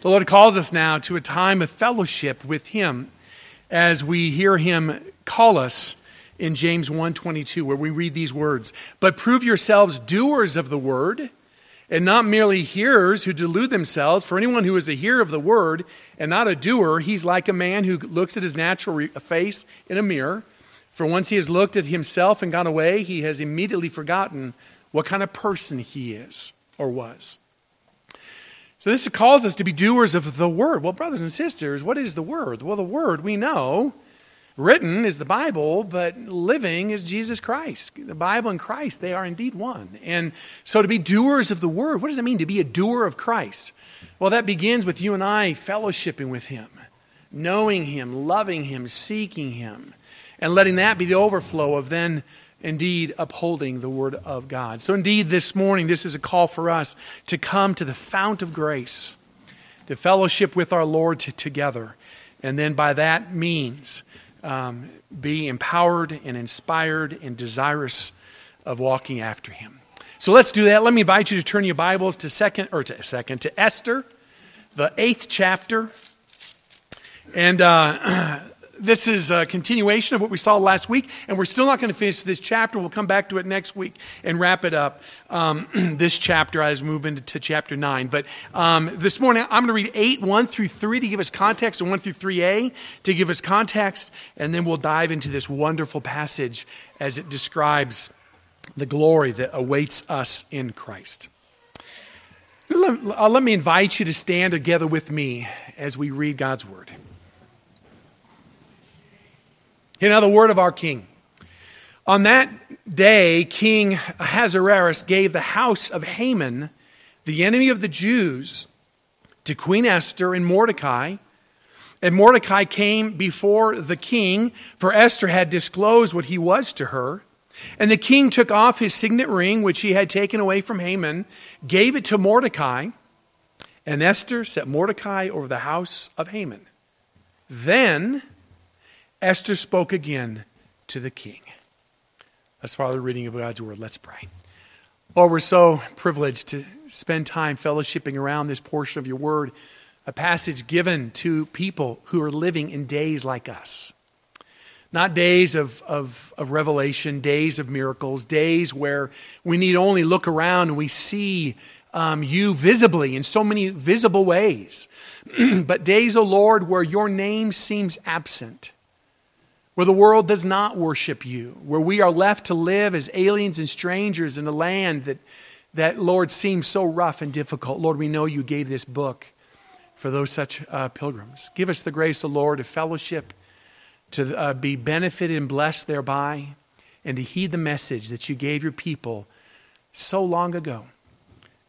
The Lord calls us now to a time of fellowship with Him as we hear Him call us in James 1:22 where we read these words, "But prove yourselves doers of the word, and not merely hearers who delude themselves, for anyone who is a hearer of the word and not a doer, he's like a man who looks at his natural face in a mirror, for once he has looked at himself and gone away, he has immediately forgotten what kind of person he is or was." So this calls us to be doers of the word. Well, brothers and sisters, what is the word? Well, the word we know written is the Bible, but living is Jesus Christ. The Bible and Christ, they are indeed one. And so to be doers of the word, what does it mean to be a doer of Christ? Well, that begins with you and I fellowshipping with him, knowing him, loving him, seeking him, and letting that be the overflow of then indeed upholding the Word of God. So, indeed, this morning, this is a call for us to come to the fount of grace, to fellowship with our Lord to, together, and then by that means um, be empowered and inspired and desirous of walking after Him. So let's do that. Let me invite you to turn your Bibles to second or to second to Esther, the eighth chapter, and. Uh, this is a continuation of what we saw last week, and we're still not going to finish this chapter. We'll come back to it next week and wrap it up. Um, this chapter as we move into chapter 9. But um, this morning, I'm going to read 8, 1 through 3 to give us context, and 1 through 3a to give us context, and then we'll dive into this wonderful passage as it describes the glory that awaits us in Christ. Let, uh, let me invite you to stand together with me as we read God's word. Hear now the word of our king. On that day, King Ahasuerus gave the house of Haman, the enemy of the Jews, to Queen Esther and Mordecai. And Mordecai came before the king, for Esther had disclosed what he was to her. And the king took off his signet ring, which he had taken away from Haman, gave it to Mordecai, and Esther set Mordecai over the house of Haman. Then Esther spoke again to the king. Far as the reading of God's word, let's pray. Lord, we're so privileged to spend time fellowshipping around this portion of your word, a passage given to people who are living in days like us. Not days of, of, of revelation, days of miracles, days where we need only look around and we see um, you visibly in so many visible ways. but days, O oh Lord, where your name seems absent where the world does not worship you, where we are left to live as aliens and strangers in a land that, that Lord, seems so rough and difficult. Lord, we know you gave this book for those such uh, pilgrims. Give us the grace, O Lord, to fellowship, to uh, be benefited and blessed thereby, and to heed the message that you gave your people so long ago.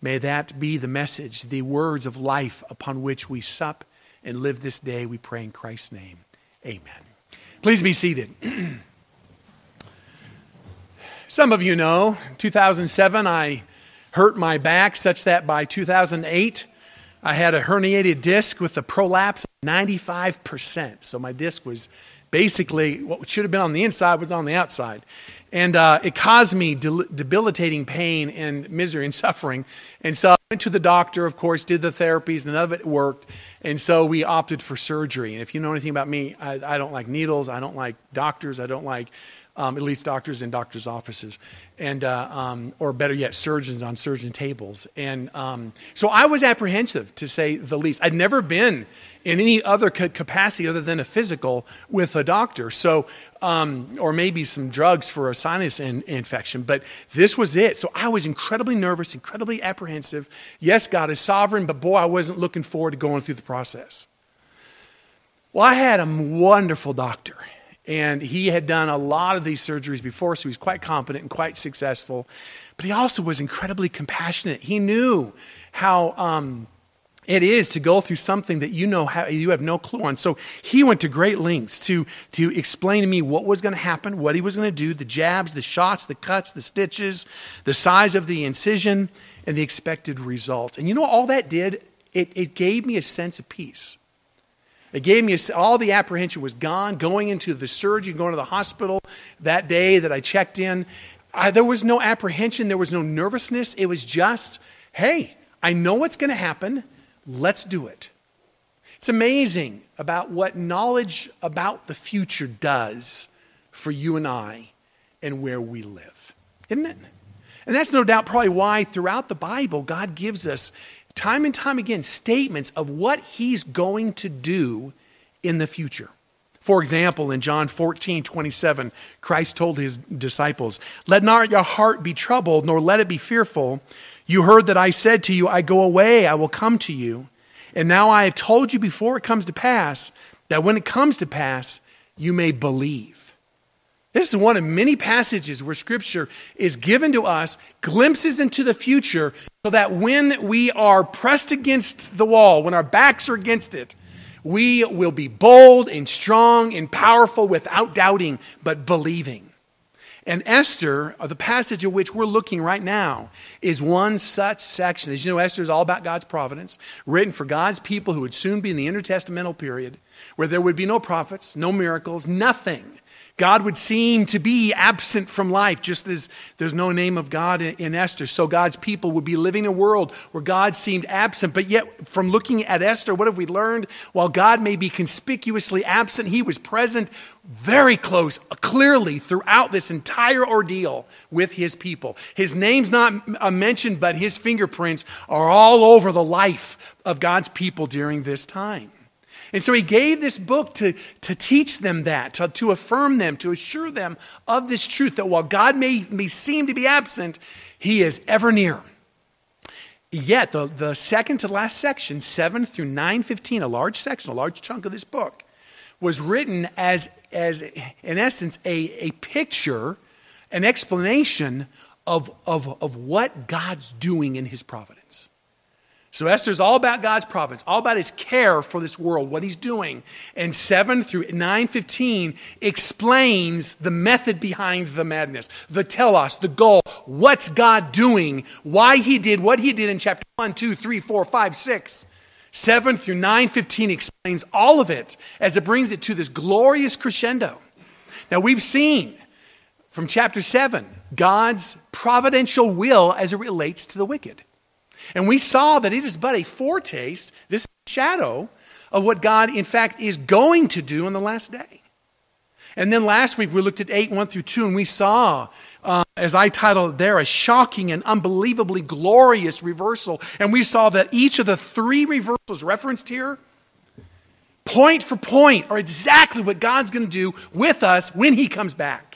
May that be the message, the words of life upon which we sup and live this day, we pray in Christ's name. Amen. Please be seated. Some of you know, 2007, I hurt my back such that by 2008, I had a herniated disc with a prolapse of 95%. So my disc was basically what should have been on the inside was on the outside. And uh, it caused me debilitating pain and misery and suffering. And so I went to the doctor, of course, did the therapies, none of it worked. And so we opted for surgery. And if you know anything about me, I, I don't like needles, I don't like doctors, I don't like um, at least doctors in doctors' offices, and uh, um, or better yet, surgeons on surgeon tables. And um, so I was apprehensive, to say the least. I'd never been in any other capacity other than a physical with a doctor. So, um, or maybe some drugs for a sinus in- infection. But this was it. So I was incredibly nervous, incredibly apprehensive. Yes, God is sovereign, but boy, I wasn't looking forward to going through the process. Well, I had a wonderful doctor and he had done a lot of these surgeries before, so he was quite competent and quite successful. But he also was incredibly compassionate. He knew how um, it is to go through something that you know how, you have no clue on. So he went to great lengths to, to explain to me what was going to happen, what he was going to do, the jabs, the shots, the cuts, the stitches, the size of the incision, and the expected results. And you know, all that did, it, it gave me a sense of peace. It gave me a, all the apprehension was gone. Going into the surgery, going to the hospital that day that I checked in, I, there was no apprehension. There was no nervousness. It was just, hey, I know what's going to happen. Let's do it. It's amazing about what knowledge about the future does for you and I and where we live, isn't it? And that's no doubt probably why throughout the Bible, God gives us time and time again statements of what He's going to do in the future. For example, in John 14, 27, Christ told his disciples, Let not your heart be troubled, nor let it be fearful. You heard that I said to you, I go away, I will come to you. And now I have told you before it comes to pass, that when it comes to pass, you may believe. This is one of many passages where Scripture is given to us glimpses into the future so that when we are pressed against the wall, when our backs are against it, we will be bold and strong and powerful without doubting, but believing. And Esther, uh, the passage of which we're looking right now, is one such section. As you know, Esther is all about God's providence, written for God's people who would soon be in the intertestamental period, where there would be no prophets, no miracles, nothing God would seem to be absent from life, just as there's no name of God in, Esther. So God's people would be living a world where God seemed absent. But yet, from looking at Esther, what have we learned? While God may be conspicuously absent, he was present very close, clearly throughout this entire ordeal with his people. His name's not uh, mentioned, but his fingerprints are all over the life of God's people during this time. And so he gave this book to, to teach them that, to, to affirm them, to assure them of this truth that while God may, may seem to be absent, he is ever near. Yet, the, the second to last section, 7 through 915, a large section, a large chunk of this book, was written as, as in essence, a, a picture, an explanation of, of, of what God's doing in his providence. So Esther's all about God's providence, all about his care for this world, what he's doing. And 7 through 915 explains the method behind the madness, the telos, the goal, what's God doing, why he did what he did in chapter 1, 2, 3, 4, 5, 6. 7 through 915 explains all of it as it brings it to this glorious crescendo. Now we've seen from chapter 7 God's providential will as it relates to the wicked. And we saw that it is but a foretaste, this shadow, of what God, in fact, is going to do on the last day. And then last week we looked at 8, 1 through 2, and we saw, uh, as I titled there, a shocking and unbelievably glorious reversal. And we saw that each of the three reversals referenced here, point for point, are exactly what God's going to do with us when He comes back.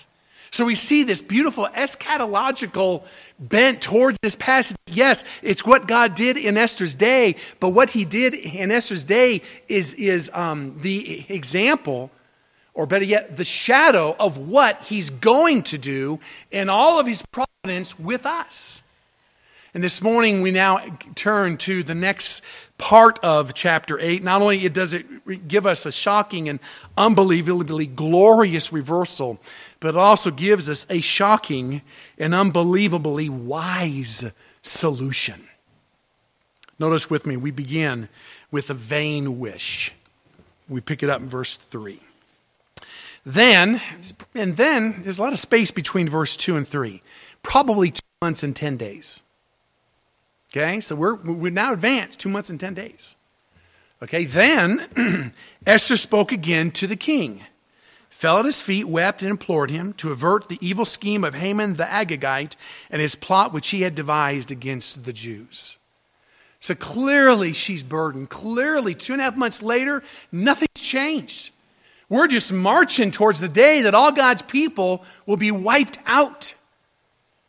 So we see this beautiful eschatological bent towards this passage. Yes, it's what God did in Esther's day, but what he did in Esther's day is, is um, the example, or better yet, the shadow of what he's going to do in all of his providence with us. And this morning we now turn to the next part of chapter 8. Not only does it give us a shocking and unbelievably glorious reversal, but it also gives us a shocking and unbelievably wise solution. Notice with me, we begin with a vain wish. We pick it up in verse 3. Then, and then there's a lot of space between verse 2 and 3, probably two months and 10 days. Okay, so we're, we're now advanced two months and 10 days. Okay, then Esther spoke again to the king fell at his feet, wept, and implored him to avert the evil scheme of Haman the Agagite and his plot which he had devised against the Jews. So clearly she's burdened. Clearly, two and a half months later, nothing's changed. We're just marching towards the day that all God's people will be wiped out.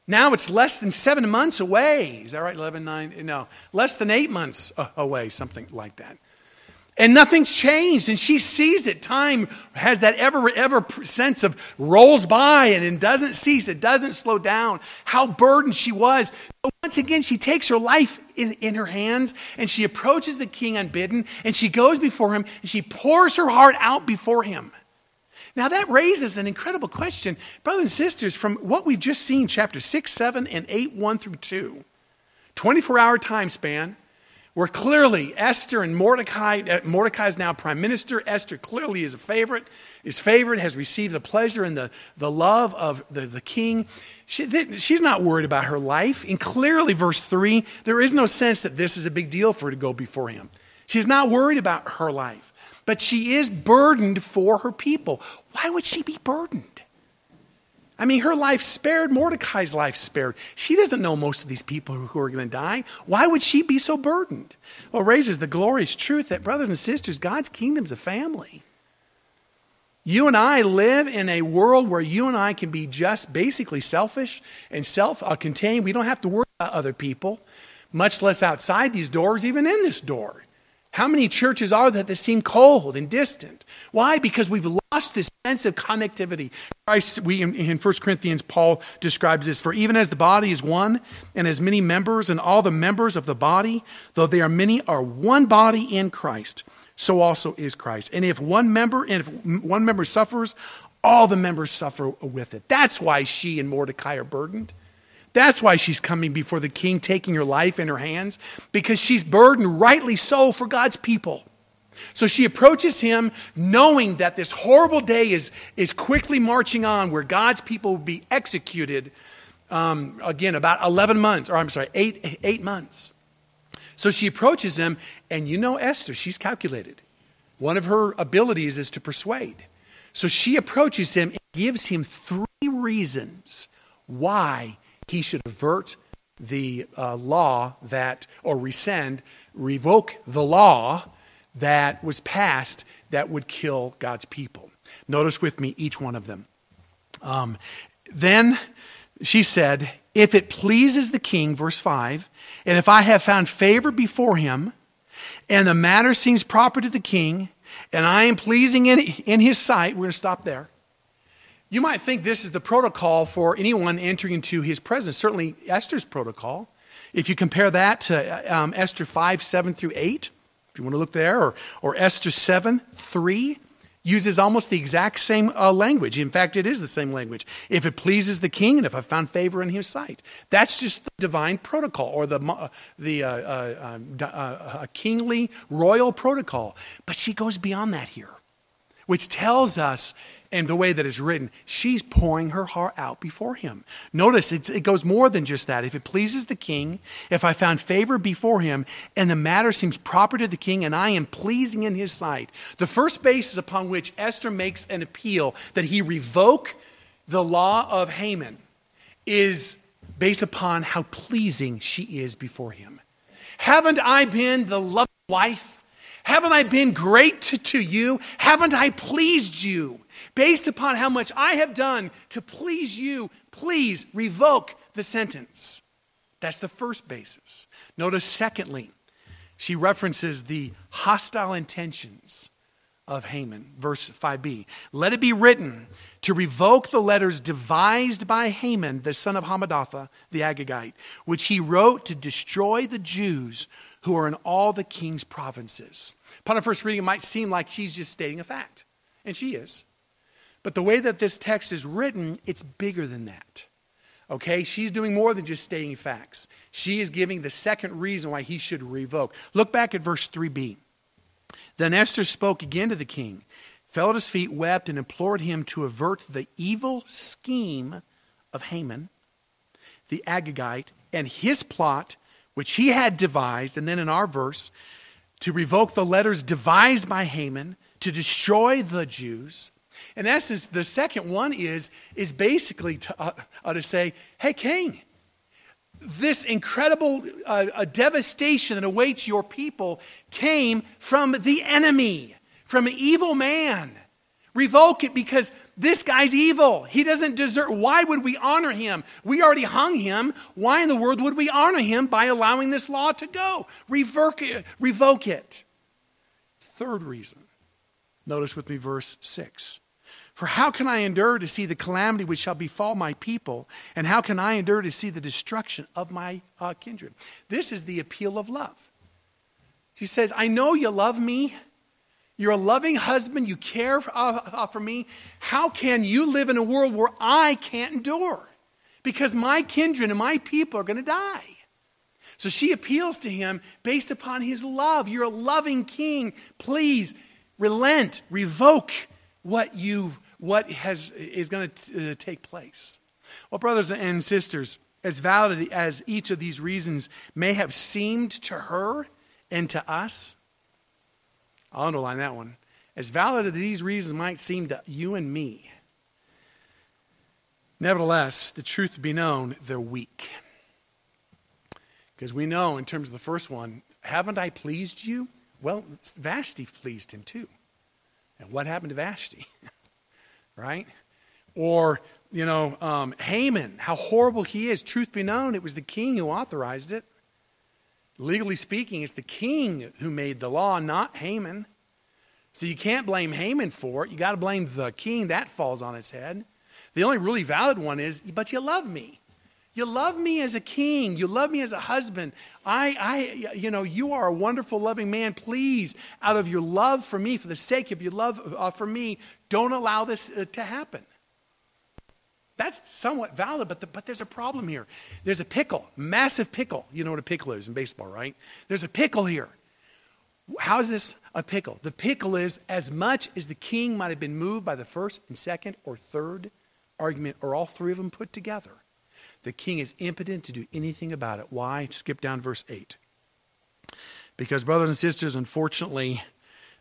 Now it's less than seven months away. Is that right? 11, 9? No, less than eight months uh, away, something like that. And nothing's changed, and she sees it. Time has that ever, ever sense of rolls by and it doesn't cease, it doesn't slow down. How burdened she was. But once again, she takes her life in, in her hands and she approaches the king unbidden and she goes before him and she pours her heart out before him. Now, that raises an incredible question, brothers and sisters, from what we've just seen, chapter 6, 7, and 8, 1 through 2. 24 hour time span where clearly Esther and Mordecai, uh, Mordecai is now prime minister. Esther clearly is a favorite, is favored, has received the pleasure and the, the love of the, the king. She, she's not worried about her life. And clearly, verse 3, there is no sense that this is a big deal for her to go before him. She's not worried about her life, but she is burdened for her people. Why would she be burdened? I mean, her life spared, Mordecai's life spared. She doesn't know most of these people who are going to die. Why would she be so burdened? Well, raises the glorious truth that, brothers and sisters, God's kingdom's a family. You and I live in a world where you and I can be just basically selfish and self contained. We don't have to worry about other people, much less outside these doors, even in this door. How many churches are there that seem cold and distant? Why? Because we've lost this sense of connectivity. Christ, we, in, in 1 Corinthians, Paul describes this For even as the body is one, and as many members, and all the members of the body, though they are many, are one body in Christ, so also is Christ. And if one member, and if one member suffers, all the members suffer with it. That's why she and Mordecai are burdened. That's why she's coming before the king, taking her life in her hands, because she's burdened, rightly so, for God's people. So she approaches him knowing that this horrible day is, is quickly marching on where God's people will be executed, um, again, about 11 months, or I'm sorry, eight, eight months. So she approaches him, and you know Esther, she's calculated. One of her abilities is to persuade. So she approaches him and gives him three reasons why he should avert the uh, law that, or rescind, revoke the law that was passed that would kill God's people. Notice with me each one of them. Um, then she said, If it pleases the king, verse 5, and if I have found favor before him, and the matter seems proper to the king, and I am pleasing in, in his sight, we're going to stop there. You might think this is the protocol for anyone entering into his presence, certainly Esther's protocol. If you compare that to um, Esther 5, 7 through 8, if you want to look there, or, or Esther 7, 3, uses almost the exact same uh, language. In fact, it is the same language. If it pleases the king and if I found favor in his sight. That's just the divine protocol or the, uh, the uh, uh, uh, uh kingly royal protocol. But she goes beyond that here, which tells us and the way that it's written, she's pouring her heart out before him. Notice it goes more than just that. If it pleases the king, if I found favor before him, and the matter seems proper to the king, and I am pleasing in his sight, the first basis upon which Esther makes an appeal that he revoke the law of Haman is based upon how pleasing she is before him. Haven't I been the loving wife? Haven't I been great to, you? Haven't I pleased you? Based upon how much I have done to please you, please revoke the sentence. That's the first basis. Notice, secondly, she references the hostile intentions of Haman. Verse 5b. Let it be written to revoke the letters devised by Haman, the son of Hammedatha, the Agagite, which he wrote to destroy the Jews who are in all the king's provinces. Upon a first reading, it might seem like she's just stating a fact, and she is. But the way that this text is written, it's bigger than that. Okay? She's doing more than just stating facts. She is giving the second reason why he should revoke. Look back at verse 3b. Then Esther spoke again to the king, fell at his feet, wept, and implored him to avert the evil scheme of Haman, the Agagite, and his plot, which he had devised. And then in our verse, to revoke the letters devised by Haman to destroy the Jews in essence, the second one is, is basically to, uh, uh, to say, hey, king, this incredible uh, devastation that awaits your people came from the enemy, from an evil man. Revoke it because this guy's evil. He doesn't deserve. Why would we honor him? We already hung him. Why in the world would we honor him by allowing this law to go? Revoke it. Revoke it. Third reason. Notice with me verse 6. For how can I endure to see the calamity which shall befall my people? And how can I endure to see the destruction of my uh, kindred? This is the appeal of love. She says, I know you love me. You're a loving husband. You care for, uh, uh, for me. How can you live in a world where I can't endure? Because my kindred and my people are going to die. So she appeals to him based upon his love. You're a loving king. Please relent, revoke what you've what has, is going to uh, take place. Well, brothers and sisters, as valid as each of these reasons may have seemed to her and to us, I'll underline that one. As valid as these reasons might seem to you and me, nevertheless, the truth be known, they're weak. Because we know, in terms of the first one, haven't I pleased you? Well, Vashti pleased him too. And what happened to Vashti? right? Or, you know, um, Haman, how horrible he is. Truth be known, it was the king who authorized it. Legally speaking, it's the king who made the law, not Haman. So you can't blame Haman for it. You got to blame the king. That falls on its head. The only really valid one is, but you love me. You love me as a king. You love me as a husband. I, I, you know, you are a wonderful, loving man. Please, out of your love for me, for the sake of your love uh, for me, don't allow this uh, to happen. That's somewhat valid, but, the, but there's a problem here. There's a pickle, massive pickle. You know what a pickle is in baseball, right? There's a pickle here. How is this a pickle? The pickle is as much as the king might have been moved by the first and second or third argument, or all three of them put together. The king is impotent to do anything about it. Why? Skip down verse 8. Because, brothers and sisters, unfortunately,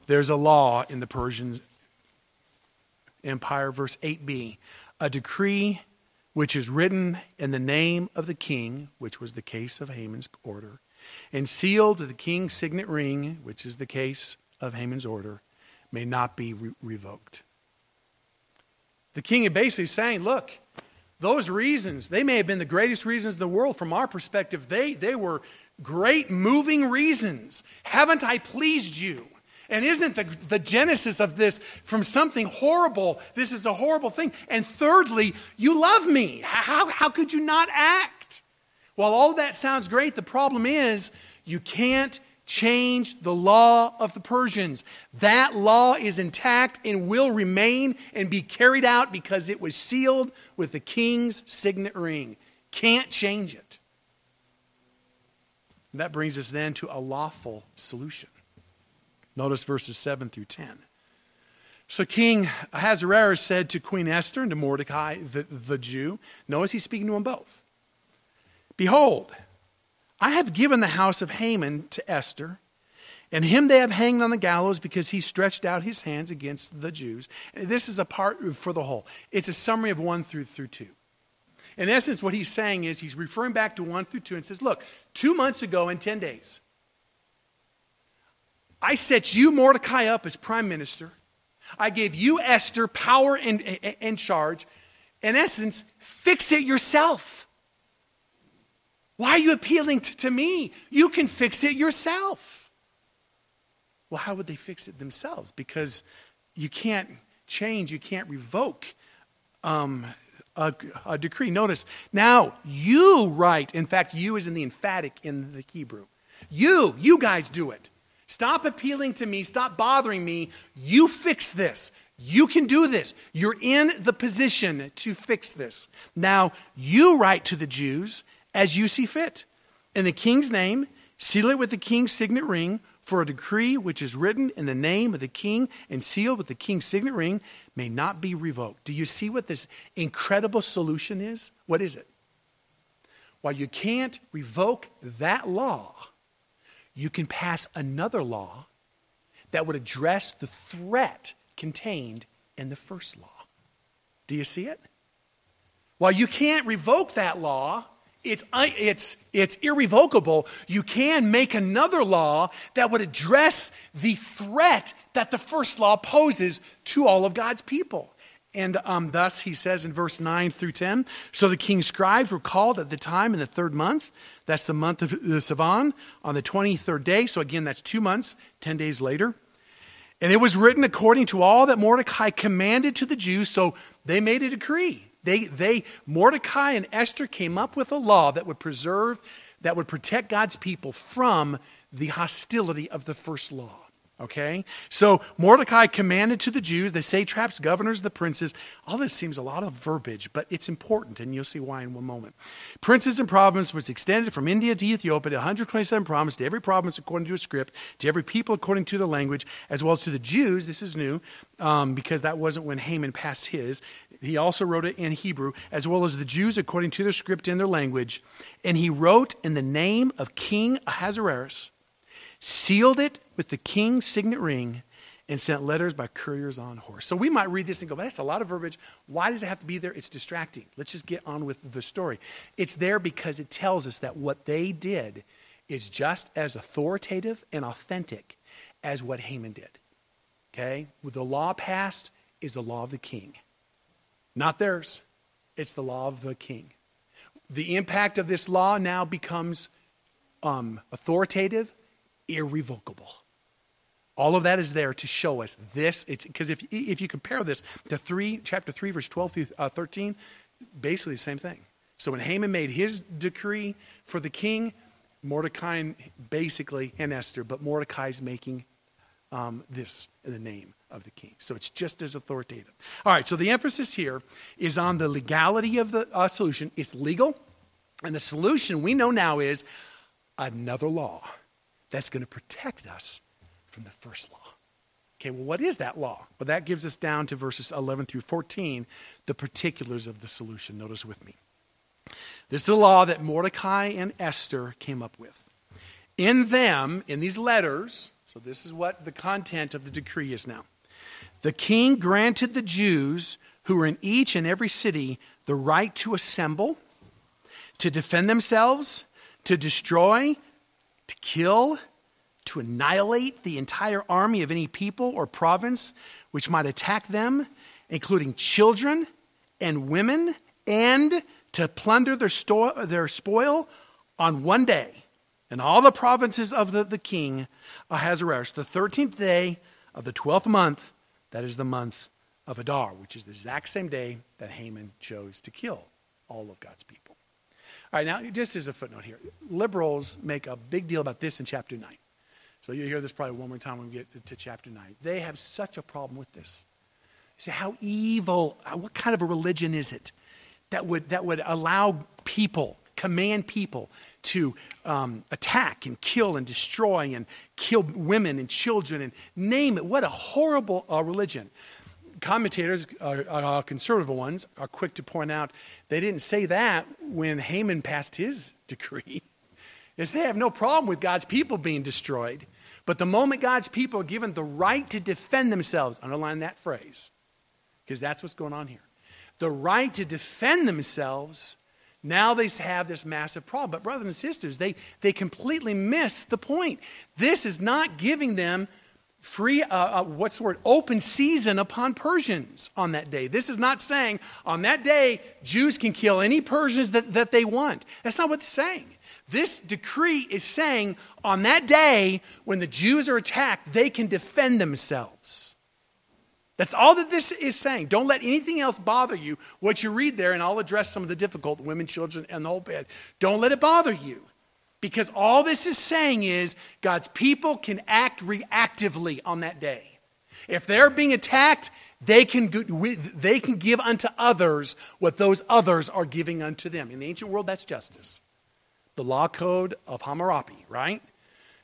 there's a law in the Persian Empire, verse 8b a decree which is written in the name of the king, which was the case of Haman's order, and sealed with the king's signet ring, which is the case of Haman's order, may not be re- revoked. The king is basically saying, look, those reasons, they may have been the greatest reasons in the world. From our perspective, they, they were great moving reasons. Haven't I pleased you? And isn't the, the genesis of this from something horrible? This is a horrible thing. And thirdly, you love me. How, how could you not act? While all that sounds great, the problem is you can't change the law of the Persians. That law is intact and will remain and be carried out because it was sealed with the king's signet ring. Can't change it. that brings us then to a lawful solution. Notice verses 7 through 10. So King Ahasuerus said to Queen Esther and to Mordecai, the, the Jew, notice he's speaking to them both. Behold, I have given the house of Haman to Esther, and him they have hanged on the gallows because he stretched out his hands against the Jews. This is a part for the whole. It's a summary of 1 through, through 2. In essence, what he's saying is he's referring back to 1 through 2 and says, Look, two months ago in 10 days, I set you, Mordecai, up as prime minister. I gave you, Esther, power and, and, and charge. In essence, fix it yourself. Why are you appealing to, to me? You can fix it yourself. Well, how would they fix it themselves? Because you can't change, you can't revoke um, a, a, decree. Notice, now you write. In fact, you is in the emphatic in the Hebrew. You, you guys do it. Stop appealing to me. Stop bothering me. You fix this. You can do this. You're in the position to fix this. Now, you write to the Jews as you see fit. In the king's name, seal it with the king's signet ring, for a decree which is written in the name of the king and sealed with the king's signet ring may not be revoked. Do you see what this incredible solution is? What is it? While you can't revoke that law, you can pass another law that would address the threat contained in the first law. Do you see it? While you can't revoke that law, it's, it's, it's irrevocable. You can make another law that would address the threat that the first law poses to all of God's people. And um, thus, he says in verse 9 through 10 So the king's scribes were called at the time in the third month. That's the month of the Sivan on the 23rd day. So again, that's two months, 10 days later. And it was written according to all that Mordecai commanded to the Jews. So they made a decree. They, they, Mordecai and Esther came up with a law that would preserve, that would protect God's people from the hostility of the first law. Okay? So Mordecai commanded to the Jews, the satraps, governors, the princes. All this seems a lot of verbiage, but it's important, and you'll see why in one moment. Princes and province was extended from India to Ethiopia to 127 provinces, to every province according to a script, to every people according to the language, as well as to the Jews. This is new, um, because that wasn't when Haman passed his. He also wrote it in Hebrew, as well as the Jews according to their script and their language. And he wrote in the name of King Ahasuerus sealed it with the king's signet ring, and sent letters by couriers on horse. So we might read this and go, that's a lot of verbiage. Why does it have to be there? It's distracting. Let's just get on with the story. It's there because it tells us that what they did is just as authoritative and authentic as what Haman did. Okay? With the law passed is the law of the king. Not theirs. It's the law of the king. The impact of this law now becomes um, authoritative, irrevocable. All of that is there to show us this. It's because if, if you compare this to three, chapter 3, verse 12 through uh, 13, basically the same thing. So when Haman made his decree for the king, Mordecai basically, and Esther, but Mordecai's making um, this the name of the king. So it's just as authoritative. All right, so the emphasis here is on the legality of the uh, solution. It's legal, and the solution we know now is another law that's going to protect us from the first law. Okay, well, what is that law? Well, that gives us down to verses 11 through 14, the particulars of the solution. Notice with me. This is a law that Mordecai and Esther came up with. In them, in these letters, so this is what the content of the decree is now. The king granted the Jews who were in each and every city the right to assemble, to defend themselves, to destroy, to kill, to annihilate the entire army of any people or province which might attack them, including children and women, and to plunder their, sto- their spoil on one day in all the provinces of the, the king Ahasuerus, the 13th day of the 12th month, that is the month of Adar, which is the exact same day that Haman chose to kill all of God's people. All right, now, just as a footnote here, liberals make a big deal about this in chapter 9. So you'll hear this probably one more time when we get to chapter 9. They have such a problem with this. You say, how evil, uh, what kind of a religion is it that would, that would allow people, command people to um, attack and kill and destroy and kill women and children and name it? What a horrible uh, religion. Commentators, uh, uh, conservative ones, are quick to point out they didn't say that when Haman passed his decree. Is they have no problem with God's people being destroyed. But the moment God's people are given the right to defend themselves, underline that phrase, because that's what's going on here. The right to defend themselves, now they have this massive problem. But, brothers and sisters, they, they completely miss the point. This is not giving them free, uh, uh, what's the word, open season upon Persians on that day. This is not saying on that day Jews can kill any Persians that, that they want. That's not what it's saying. This decree is saying on that day when the Jews are attacked, they can defend themselves. That's all that this is saying. Don't let anything else bother you. What you read there, and I'll address some of the difficult women, children, and the whole bit. Don't let it bother you. Because all this is saying is God's people can act reactively on that day. If they're being attacked, they can, they can give unto others what those others are giving unto them. In the ancient world, that's justice the law code of Hammurabi, right?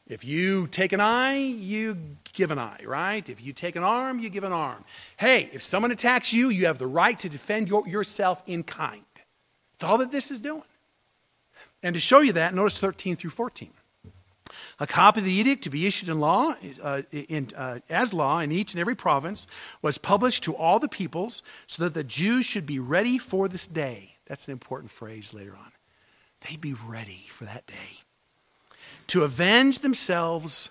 If you take an eye, you give an eye, right? If you take an arm, you give an arm. Hey, if someone attacks you, you have the right to defend your, yourself in kind. That's all that this is doing. And to show you that, notice 13 through 14. A copy of the edict to be issued in law, uh, in, uh, as law in each and every province was published to all the peoples so that the Jews should be ready for this day. That's an important phrase later on they'd be ready for that day to avenge themselves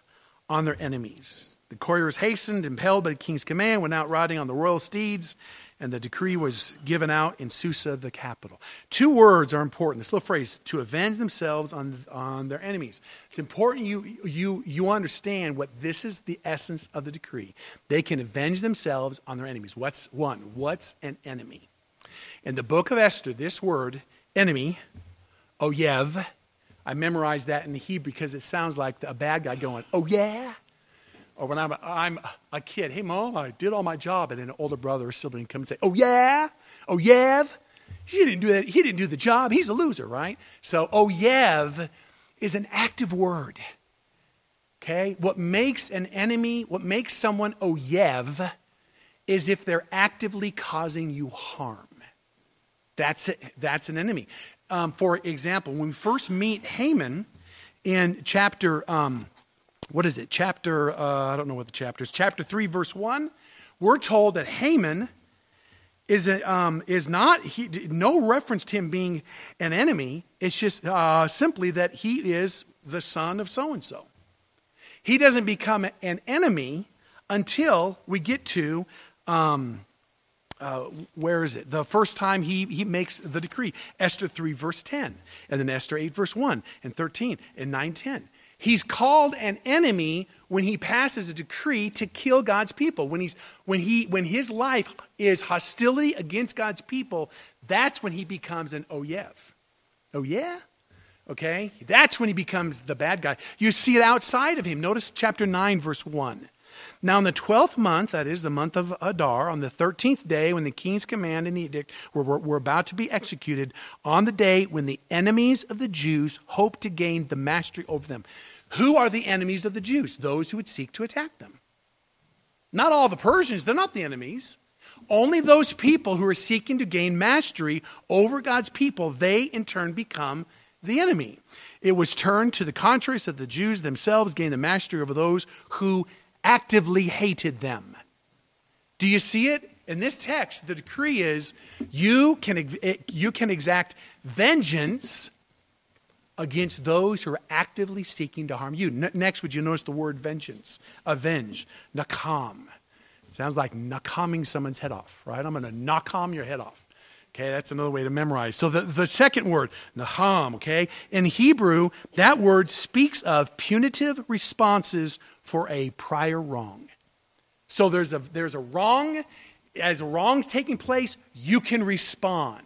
on their enemies. The couriers hastened, impelled by the king's command, went out riding on the royal steeds, and the decree was given out in Susa, the capital. Two words are important. This little phrase, to avenge themselves on, on their enemies. It's important you, you, you understand what this is the essence of the decree. They can avenge themselves on their enemies. What's one? What's an enemy? In the book of Esther, this word, enemy, Oyev. I memorized that in the Hebrew because it sounds like a bad guy going, oh yeah? Or when I'm a, I'm a kid, hey mom, I did all my job, and then an older brother or sibling come and say, oh yeah? Oh, yeah? He didn't do that. He didn't do the job. He's a loser, right? So oyev is an active word. Okay? What makes an enemy, what makes someone "oh oyev is if they're actively causing you harm. That's, it. That's an enemy um, for example, when we first meet Haman in chapter um, what is it? Chapter, uh, I don't know what the chapter is. Chapter 3, verse 1. We're told that Haman is, a, um, is not, he, no reference to him being an enemy. It's just uh, simply that he is the son of so and so. He doesn't become an enemy until we get to, um, uh, where is it? The first time he, he makes the decree. Esther 3, verse 10, and then Esther 8, verse 1, and 13, and 9, 10. He's called an enemy when he passes a decree to kill God's people. When, he's, when, he, when his life is hostility against God's people, that's when he becomes an oyev. Oh, yeah? Okay? That's when he becomes the bad guy. You see it outside of him. Notice chapter 9, verse 1. Now, in the twelfth month, that is the month of Adar, on the thirteenth day, when the king's command and edict were, were, were, about to be executed, on the day when the enemies of the Jews hoped to gain the mastery over them. Who are the enemies of the Jews? Those who would seek to attack them. Not all the Persians, they're not the enemies. Only those people who are seeking to gain mastery over God's people, they in turn become the enemy. It was turned to the contrary so that the Jews themselves gained the mastery over those who actively hated them. Do you see it? In this text, the decree is you can, you can exact vengeance against those who are actively seeking to harm you. next, would you notice the word vengeance? Avenge. Nakam. Sounds like nakaming someone's head off, right? I'm going to nakam your head off. Okay, that's another way to memorize. So the, the second word, naham, okay? In Hebrew, that word speaks of punitive responses for a prior wrong. So there's a, there's a wrong, as a wrong's taking place, you can respond.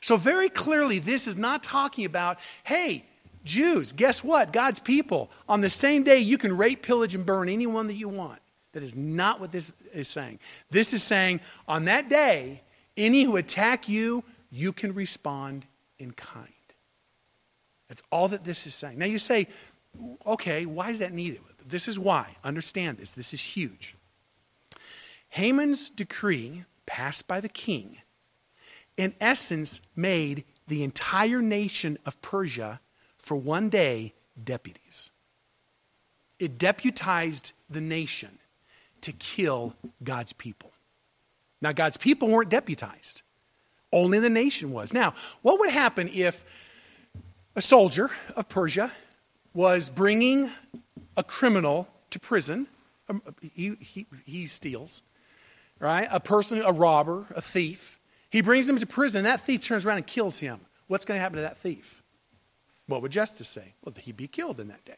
So very clearly, this is not talking about, hey, Jews, guess what? God's people, on the same day, you can rape, pillage, and burn anyone that you want. That is not what this is saying. This is saying, on that day, any who attack you, you can respond in kind. That's all that this is saying. Now you say, okay, why is that needed? This is why. Understand this. This is huge. Haman's decree, passed by the king, in essence made the entire nation of Persia for one day deputies. It deputized the nation to kill God's people. Now, God's people weren't deputized, only the nation was. Now, what would happen if a soldier of Persia was bringing a criminal to prison? Um, he, he, he steals, right? A person, a robber, a thief. He brings him to prison. That thief turns around and kills him. What's going to happen to that thief? What would justice say? Well, he'd be killed in that day.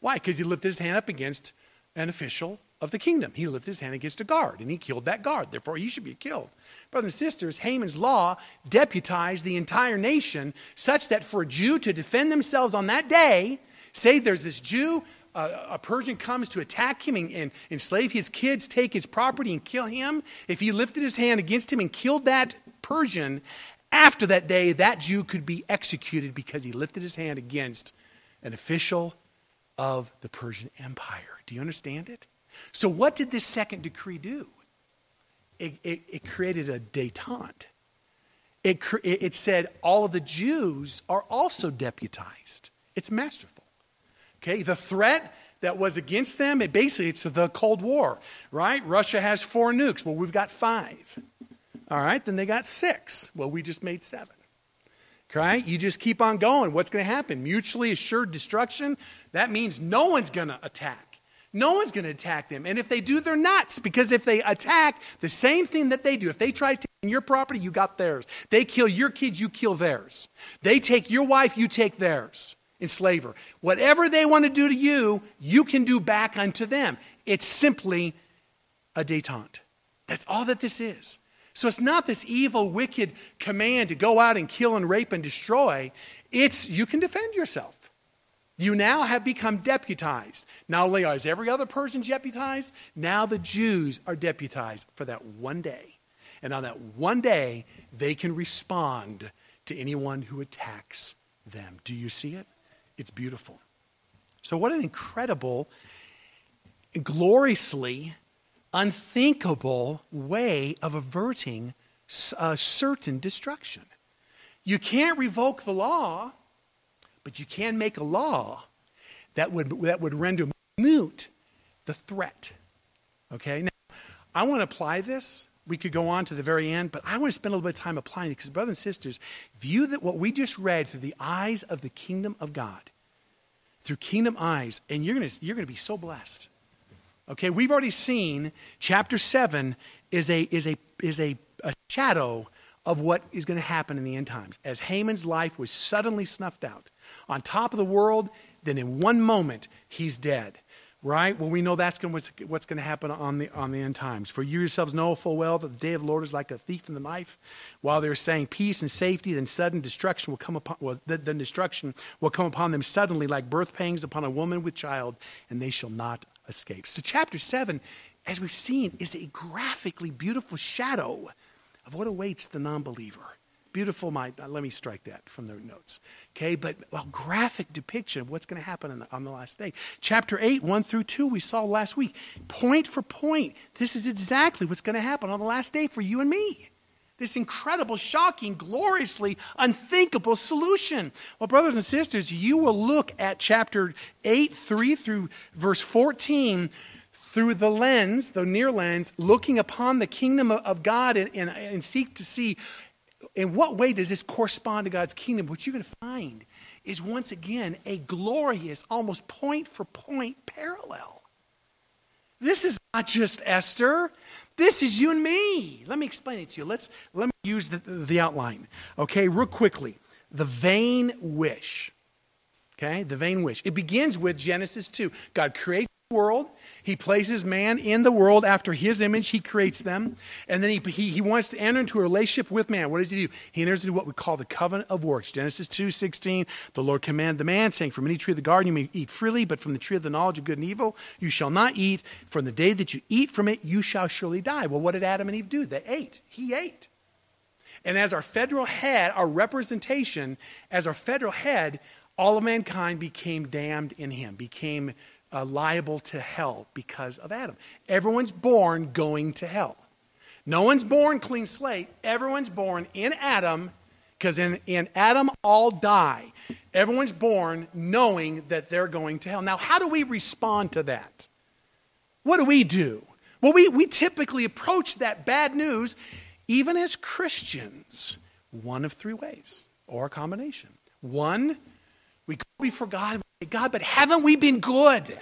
Why? Because he lifted his hand up against an official of the kingdom. He lifted his hand against a guard, and he killed that guard. Therefore, he should be killed. Brothers and sisters, Haman's law deputized the entire nation such that for a Jew to defend themselves on that day, say there's this Jew, uh, a Persian comes to attack him and, and enslave his kids, take his property, and kill him. If he lifted his hand against him and killed that Persian, after that day, that Jew could be executed because he lifted his hand against an official of the Persian Empire. Do you understand it? So, what did this second decree do? It, it, it created a detente. It, it said all of the Jews are also deputized. It's masterful. Okay, the threat that was against them, it basically it's the Cold War, right? Russia has four nukes. Well, we've got five. All right, then they got six. Well, we just made seven. Right? You just keep on going. What's going to happen? Mutually assured destruction. That means no one's going to attack. No one's going to attack them. And if they do, they're nuts. Because if they attack the same thing that they do, if they try to your property, you got theirs. They kill your kids, you kill theirs. They take your wife, you take theirs. Enslave her. Whatever they want to do to you, you can do back unto them. It's simply a detente. That's all that this is. So it's not this evil, wicked command to go out and kill and rape and destroy. It's you can defend yourself. You now have become deputized. Not only is every other person deputized, now the Jews are deputized for that one day. And on that one day, they can respond to anyone who attacks them. Do you see it? It's beautiful. So, what an incredible, gloriously unthinkable way of averting a uh, certain destruction. You can't revoke the law but you can make a law that would, that would render mute the threat. Okay? Now, I want to apply this. We could go on to the very end, but I want to spend a little bit of time applying it because, brothers and sisters, view that what we just read through the eyes of the kingdom of God, through kingdom eyes, and you're going to, you're going to be so blessed. Okay, we've already seen chapter 7 is a, is a, is a, a shadow of what is going to happen in the end times. As Haman's life was suddenly snuffed out on top of the world, then in one moment, he's dead. Right? Well, we know that's going what's, what's going to happen on the, on the end times. For you yourselves know full well that the day of the Lord is like a thief in the knife. While they're saying peace and safety, then sudden destruction will come upon, well, then destruction will come upon them suddenly like birth pangs upon a woman with child, and they shall not escape. So, chapter 7, as we've seen, is a graphically beautiful shadow of what awaits the non believer. Beautiful, uh, let me strike that from the notes. Okay, but a graphic depiction of what's going to happen the, on the last day. Chapter 8, 1 through 2, we saw last week. Point for point, this is exactly what's going to happen on the last day for you and me. This incredible, shocking, gloriously unthinkable solution. Well, brothers and sisters, you will look at chapter 8, 3 through verse 14 through the lens, the near lens, looking upon the kingdom of God and, and, and seek to see in what way does this correspond to God's kingdom. What you're going to find is once again a glorious, almost point for point parallel. This is not just Esther. This is you and me. Let me explain it to you. Let's let me use the, the outline. Okay, real quickly. The vain wish. Okay, the vain wish. It begins with Genesis 2. God creates world. He places man in the world after his image. He creates them. And then he, he, he, wants to enter into a relationship with man. What does he do? He enters into what we call the covenant of works. Genesis 2 16, the Lord commanded the man, saying, From any tree of the garden you may eat freely, but from the tree of the knowledge of good and evil you shall not eat. From the day that you eat from it, you shall surely die. Well, what did Adam and Eve do? They ate. He ate. And as our federal head, our representation, as our federal head, all of mankind became damned in him, became uh, liable to hell because of Adam. Everyone's born going to hell. No one's born clean slate. Everyone's born in Adam because in, in Adam all die. Everyone's born knowing that they're going to hell. Now, how do we respond to that? What do we do? Well, we, we typically approach that bad news, even as Christians, one of three ways or a combination. One, we go before God say, God, but haven't we been good?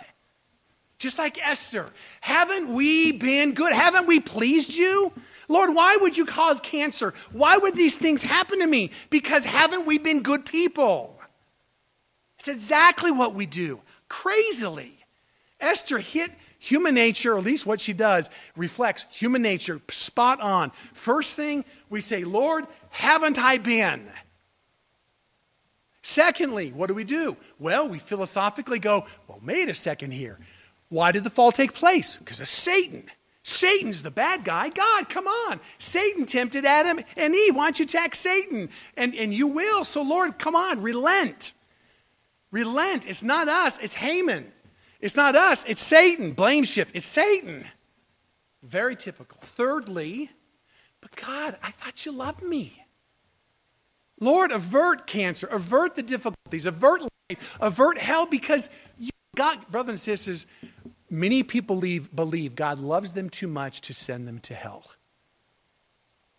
Just like Esther. Haven't we been good? Haven't we pleased you? Lord, why would you cause cancer? Why would these things happen to me? Because haven't we been good people? It's exactly what we do. Crazily. Esther hit human nature, or at least what she does, reflects human nature spot on. First thing, we say, Lord, haven't I been? Secondly, what do we do? Well, we philosophically go, well, wait a second here. Why did the fall take place? Because of Satan. Satan's the bad guy. God, come on. Satan tempted Adam and Eve. Why don't you attack Satan? And, and you will. So, Lord, come on, relent. Relent. It's not us, it's Haman. It's not us, it's Satan. Blame shift. It's Satan. Very typical. Thirdly, but God, I thought you loved me. Lord, avert cancer, avert the difficulties, avert life, avert hell because you, God, brothers and sisters, many people believe, believe God loves them too much to send them to hell.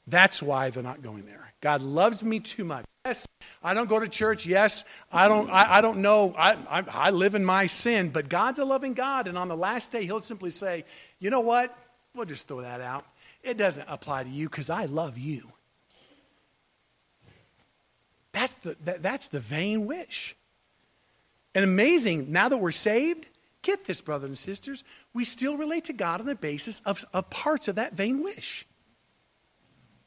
That's why they're not going there. God loves me too much. Yes, I don't go to church. Yes, I don't, I, I don't know. I, I, I live in my sin, but God's a loving God. And on the last day, He'll simply say, you know what? We'll just throw that out. It doesn't apply to you because I love you. That's the, that, that's the vain wish. And amazing, now that we're saved, get this, brothers and sisters, we still relate to God on the basis of, of parts of that vain wish.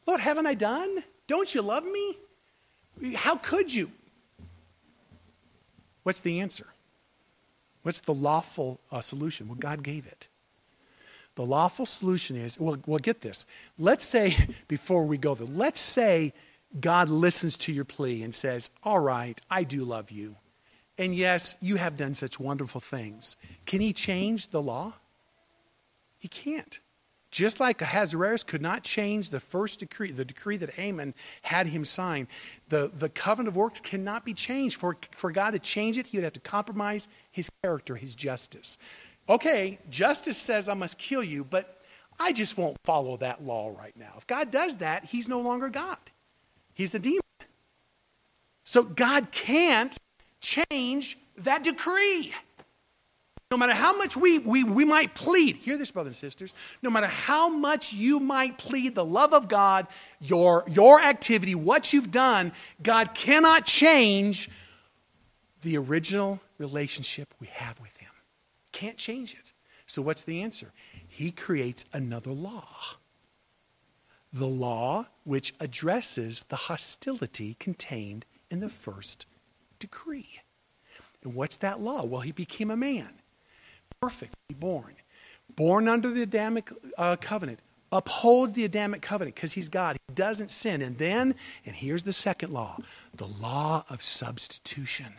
Lord, haven't I done? Don't you love me? How could you? What's the answer? What's the lawful uh, solution? Well, God gave it. The lawful solution is, well, well, get this. Let's say, before we go there, let's say God listens to your plea and says, All right, I do love you. And yes, you have done such wonderful things. Can he change the law? He can't. Just like Ahasuerus could not change the first decree, the decree that Haman had him sign, the, the covenant of works cannot be changed. For, for God to change it, he would have to compromise his character, his justice. Okay, justice says I must kill you, but I just won't follow that law right now. If God does that, he's no longer God, he's a demon. So God can't change that decree. No matter how much we, we, we might plead, hear this, brothers and sisters, no matter how much you might plead the love of God, your, your activity, what you've done, God cannot change the original relationship we have with Him. Can't change it. So, what's the answer? He creates another law. The law which addresses the hostility contained in the first decree. And what's that law? Well, he became a man perfectly born, born under the Adamic uh, covenant, upholds the Adamic covenant because he's God. He doesn't sin. And then, and here's the second law the law of substitution.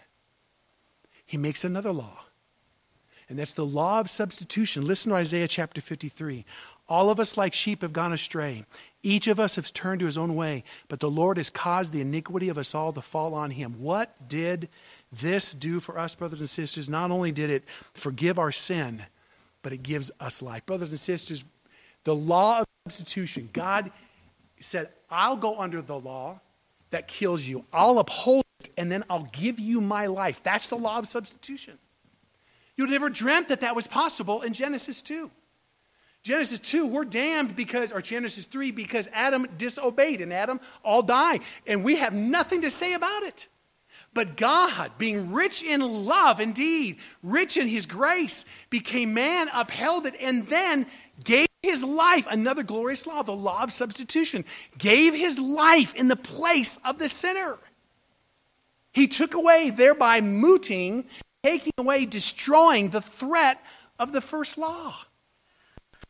He makes another law. And that's the law of substitution. Listen to Isaiah chapter 53. All of us, like sheep, have gone astray. Each of us has turned to his own way, but the Lord has caused the iniquity of us all to fall on him. What did this do for us, brothers and sisters? Not only did it forgive our sin, but it gives us life. Brothers and sisters, the law of substitution, God said, I'll go under the law that kills you, I'll uphold it, and then I'll give you my life. That's the law of substitution. You'd never dreamt that that was possible in Genesis 2. Genesis 2, we're damned because, or Genesis 3, because Adam disobeyed and Adam all died. And we have nothing to say about it. But God, being rich in love indeed, rich in his grace, became man, upheld it, and then gave his life, another glorious law, the law of substitution, gave his life in the place of the sinner. He took away, thereby mooting, taking away, destroying the threat of the first law.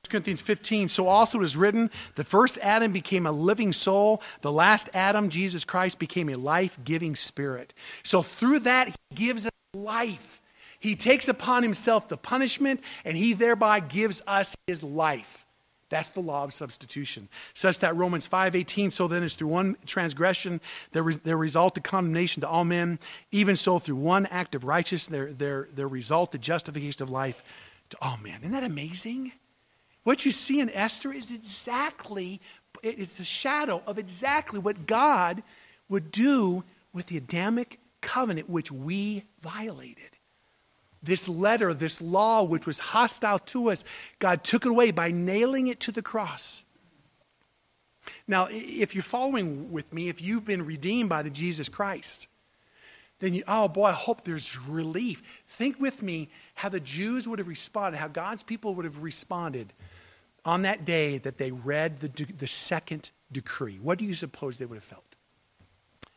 Corinthians 15, so also it is written, the first Adam became a living soul, the last Adam, Jesus Christ, became a life giving spirit. So through that, he gives us life. He takes upon himself the punishment, and he thereby gives us his life. That's the law of substitution. Such that Romans 5:18, so then is through one transgression there, re, there resulted condemnation to all men, even so through one act of righteousness there, there, there resulted justification of life to all men. Isn't that amazing? What you see in Esther is exactly, it's a shadow of exactly what God would do with the Adamic covenant, which we violated. This letter, this law, which was hostile to us, God took it away by nailing it to the cross. Now, if you're following with me, if you've been redeemed by the Jesus Christ, then you, oh boy, I hope there's relief. Think with me how the Jews would have responded, how God's people would have responded on that day that they read the, the second decree, what do you suppose they would have felt?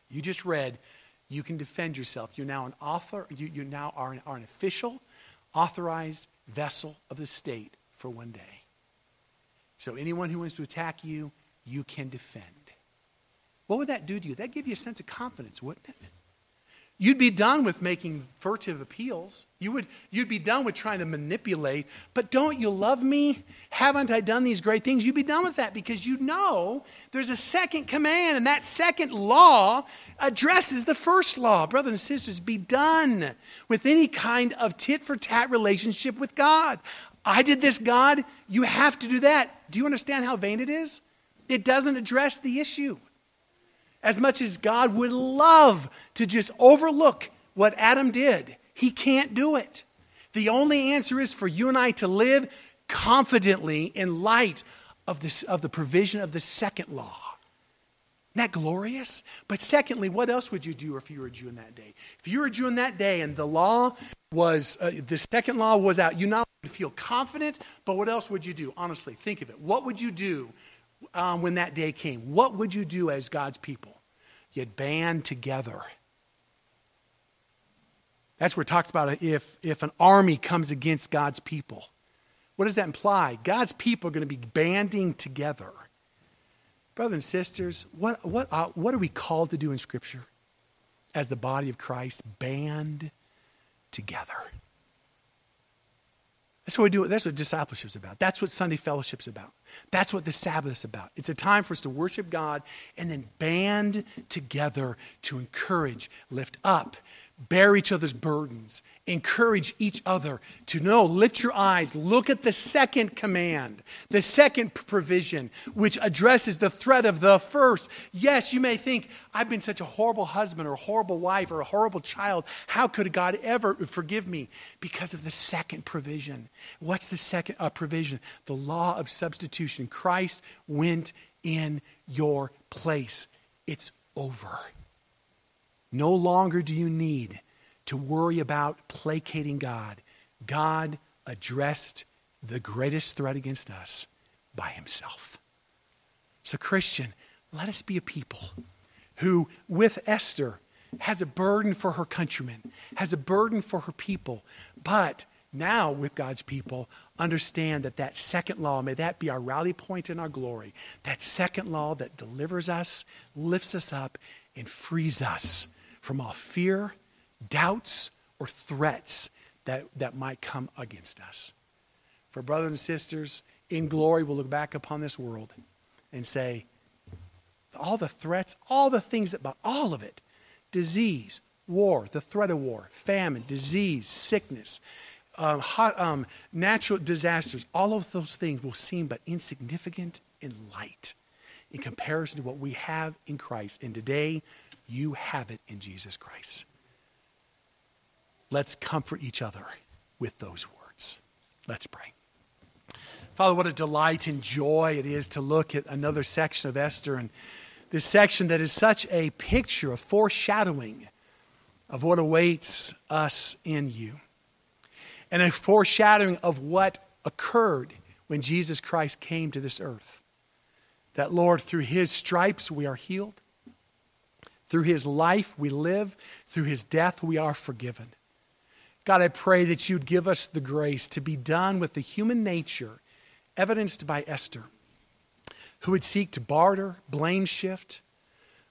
You just read, you can defend yourself. You're now an author, you, you now are an, are an official, authorized vessel of the state for one day. So anyone who wants to attack you, you can defend. What would that do to you? That'd give you a sense of confidence, wouldn't it? You'd be done with making furtive appeals. You would, you'd be done with trying to manipulate. But don't you love me? Haven't I done these great things? You'd be done with that because you know there's a second command, and that second law addresses the first law. Brothers and sisters, be done with any kind of tit for tat relationship with God. I did this, God. You have to do that. Do you understand how vain it is? It doesn't address the issue. As much as God would love to just overlook what Adam did, he can't do it. The only answer is for you and I to live confidently in light of, this, of the provision of the second law. Isn't that glorious? But secondly, what else would you do if you were a Jew in that day? If you were a Jew in that day and the law was, uh, the second law was out, you not would feel confident, but what else would you do? Honestly, think of it. What would you do um, when that day came, what would you do as God's people? You'd band together. That's where it talks about if, if an army comes against God's people. What does that imply? God's people are going to be banding together. Brothers and sisters, what, what, uh, what are we called to do in Scripture as the body of Christ? Band together. That's what we do. That's what discipleship's about. That's what Sunday fellowship's about. That's what the Sabbath's about. It's a time for us to worship God and then band together to encourage, lift up, bear each other's burdens, encourage each other to know, lift your eyes, look at the second command, the second provision, which addresses the threat of the first. Yes, you may think, I've been such a horrible husband or a horrible wife or a horrible child. How could God ever forgive me? Because of the second provision. What's the second uh, provision? The law of substitution. Christ went in your place. It's over. No longer do you need to worry about placating God. God addressed the greatest threat against us by himself. So, Christian, let us be a people who, with Esther, has a burden for her countrymen, has a burden for her people, but now with God's people, understand that that second law, may that be our rally point in our glory, that second law that delivers us, lifts us up, and frees us from all fear, doubts, or threats that, that might come against us. For brothers and sisters, in glory, we'll look back upon this world and say, all the threats, all the things that, all of it, disease, war, the threat of war, famine, disease, sickness, um, hot, um, natural disasters, all of those things will seem but insignificant in light in comparison to what we have in Christ. And today, you have it in Jesus Christ. Let's comfort each other with those words. Let's pray. Father, what a delight and joy it is to look at another section of Esther and this section that is such a picture, a foreshadowing of what awaits us in you, and a foreshadowing of what occurred when Jesus Christ came to this earth. That, Lord, through his stripes we are healed, through his life we live, through his death we are forgiven. God, I pray that you'd give us the grace to be done with the human nature evidenced by Esther, who would seek to barter, blame shift,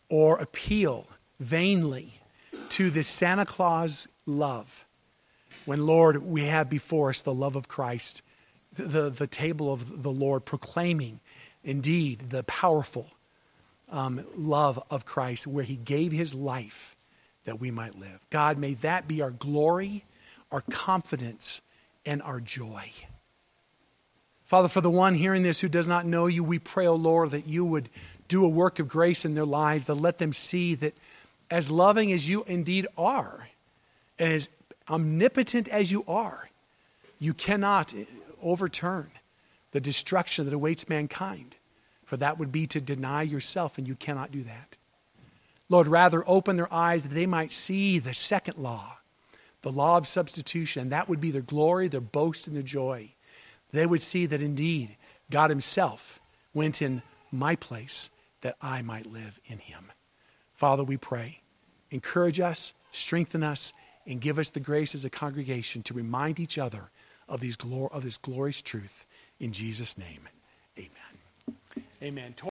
or appeal vainly to this Santa Claus love. When, Lord, we have before us the love of Christ, the, the table of the Lord proclaiming indeed the powerful um, love of Christ, where he gave his life that we might live. God, may that be our glory, our confidence, and our joy. Father, for the one hearing this who does not know you, we pray, O oh Lord, that you would do a work of grace in their lives, that let them see that as loving as you indeed are, as omnipotent as you are, you cannot overturn the destruction that awaits mankind. For that would be to deny yourself, and you cannot do that. Lord, rather open their eyes that they might see the second law, the law of substitution. That would be their glory, their boast, and their joy. They would see that indeed God Himself went in my place that I might live in Him. Father, we pray. Encourage us, strengthen us, and give us the grace as a congregation to remind each other of, these glor- of this glorious truth. In Jesus' name, amen. Amen.